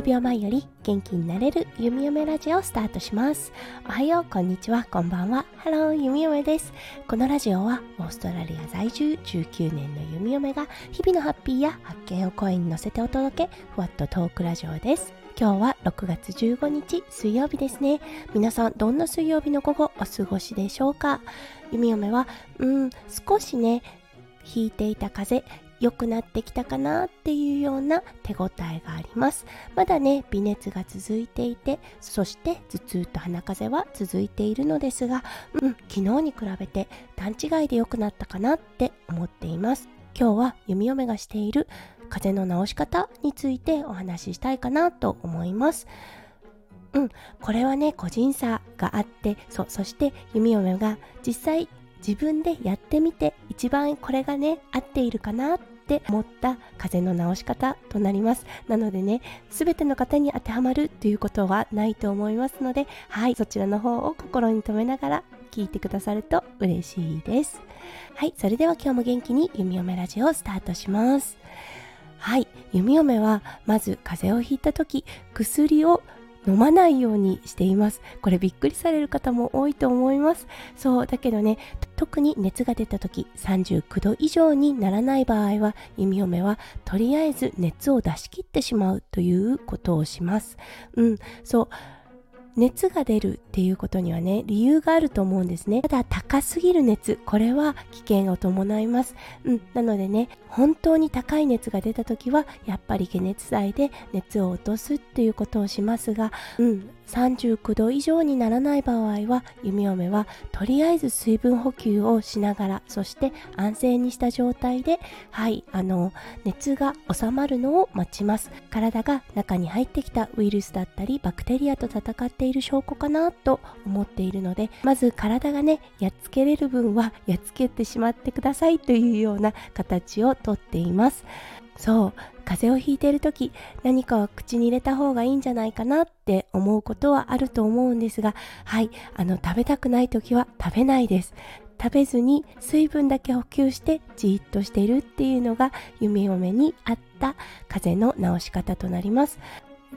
数秒前より元気になれる弓嫁ラジオをスタートします。おはようこんにちはこんばんは。ハロー弓嫁です。このラジオはオーストラリア在住19年の弓嫁が日々のハッピーや発見を声に乗せてお届けふわっとトークラジオです。今日は6月15日水曜日ですね。皆さんどんな水曜日の午後お過ごしでしょうか？弓嫁はうん少しね引いていた風良くなってきたかなっていうような手応えがあります。まだね微熱が続いていてそして頭痛と鼻風邪は続いているのですがうん昨日に比べて段違いで良くなったかなって思っています。今日は弓嫁がしている風邪の治し方についてお話ししたいかなと思います。うん、これはね個人差があってそそして弓嫁が実際自分でやってみて一番これがね合っているかなって思った風邪の治し方となります。なのでね全ての方に当てはまるということはないと思いますのではいそちらの方を心に留めながら聞いてくださると嬉しいです。はいそれでは今日も元気に弓嫁ラジオをスタートします。はい弓嫁はまず風邪をひいた時薬を飲まないようにしています。これびっくりされる方も多いと思います。そうだけどね特に熱が出た時39度以上にならない場合は弓嫁はとりあえず熱を出し切ってしまうということをします。うんそう。熱が出るっていうことにはね理由があると思うんですね。ただ高すぎる熱これは危険を伴います。うん。なのでね本当に高い熱が出た時はやっぱり解熱剤で熱を落とすっていうことをしますがうん。39度以上にならない場合は弓嫁はとりあえず水分補給をしながらそして安静にした状態ではいあの熱が収まるのを待ちます。体が中に入ってきたウイルスだったりバクテリアと戦ってている証拠かなと思っているのでまず体がねやっつけれる分はやっつけてしまってくださいというような形をとっています。そう風邪をひいている時何かは口に入れた方がいいんじゃないかなって思うことはあると思うんですがはいあの食べたくない時は食べないです。食べずに水分だけ補給してじっとしているっていうのが弓嫁に合った風邪の治し方となります。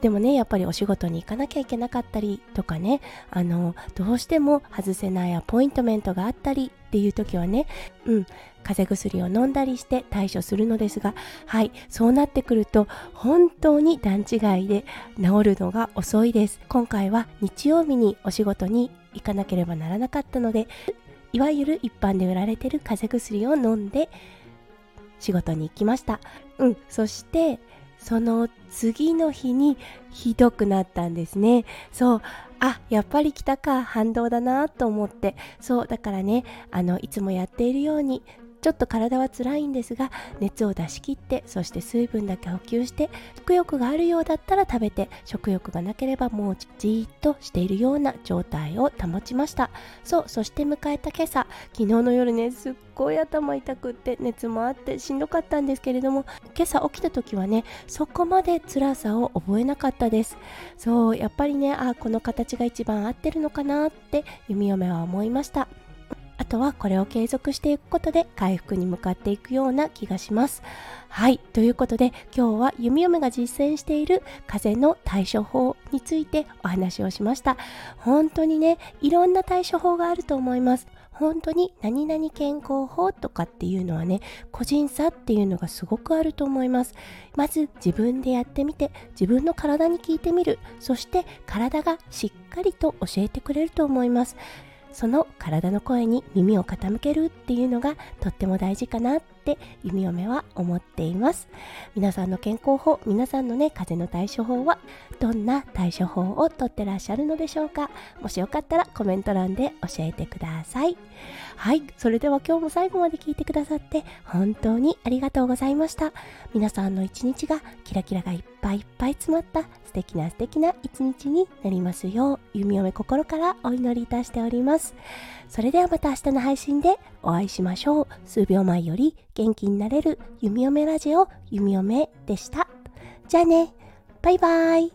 でもねやっぱりお仕事に行かなきゃいけなかったりとかねあのどうしても外せないアポイントメントがあったりっていう時はねうん風邪薬を飲んだりして対処するのですがはいそうなってくると本当に段違いで治るのが遅いです。今回は日曜日にお仕事に行かなければならなかったのでいわゆる一般で売られてる風邪薬を飲んで仕事に行きました。うんそしてその次の日にひどくなったんですね。そう。あやっぱり来たか。反動だなと思って。そう。だからねあのいつもやっているようにちょっと体は辛いんですが熱を出し切ってそして水分だけ補給して食欲があるようだったら食べて食欲がなければもうじーっとしているような状態を保ちました。そうそして迎えた今朝昨日の夜ねすっごい頭痛くって熱もあってしんどかったんですけれども今朝起きた時はねそこまで辛さを覚えなかったです。そうやっぱりねあこの形が一番合ってるのかなって弓嫁は思いました。あとはこれを継続していくことで回復に向かっていくような気がします。はい。ということで今日は弓嫁が実践している風邪の対処法についてお話をしました。本当にね、いろんな対処法があると思います。本当に何々健康法とかっていうのはね個人差っていうのがすごくあると思いますまず自分でやってみて自分の体に聞いてみるそして体がしっかりと教えてくれると思いますその体の声に耳を傾けるっていうのがとっても大事かなっって弓嫁は思っています。皆さんの健康法皆さんのね風邪の対処法はどんな対処法をとってらっしゃるのでしょうか？もしよかったらコメント欄で教えてください。はいそれでは今日も最後まで聞いてくださって本当にありがとうございました。皆さんの一日がキラキラがいっぱいいっぱい詰まった素敵な素敵な一日になりますよう弓嫁心からお祈りいたしております。それではまた明日の配信でお会いしましょう。数秒前より元気になれる弓嫁ラジオ弓嫁でした。じゃあね。バイバイ。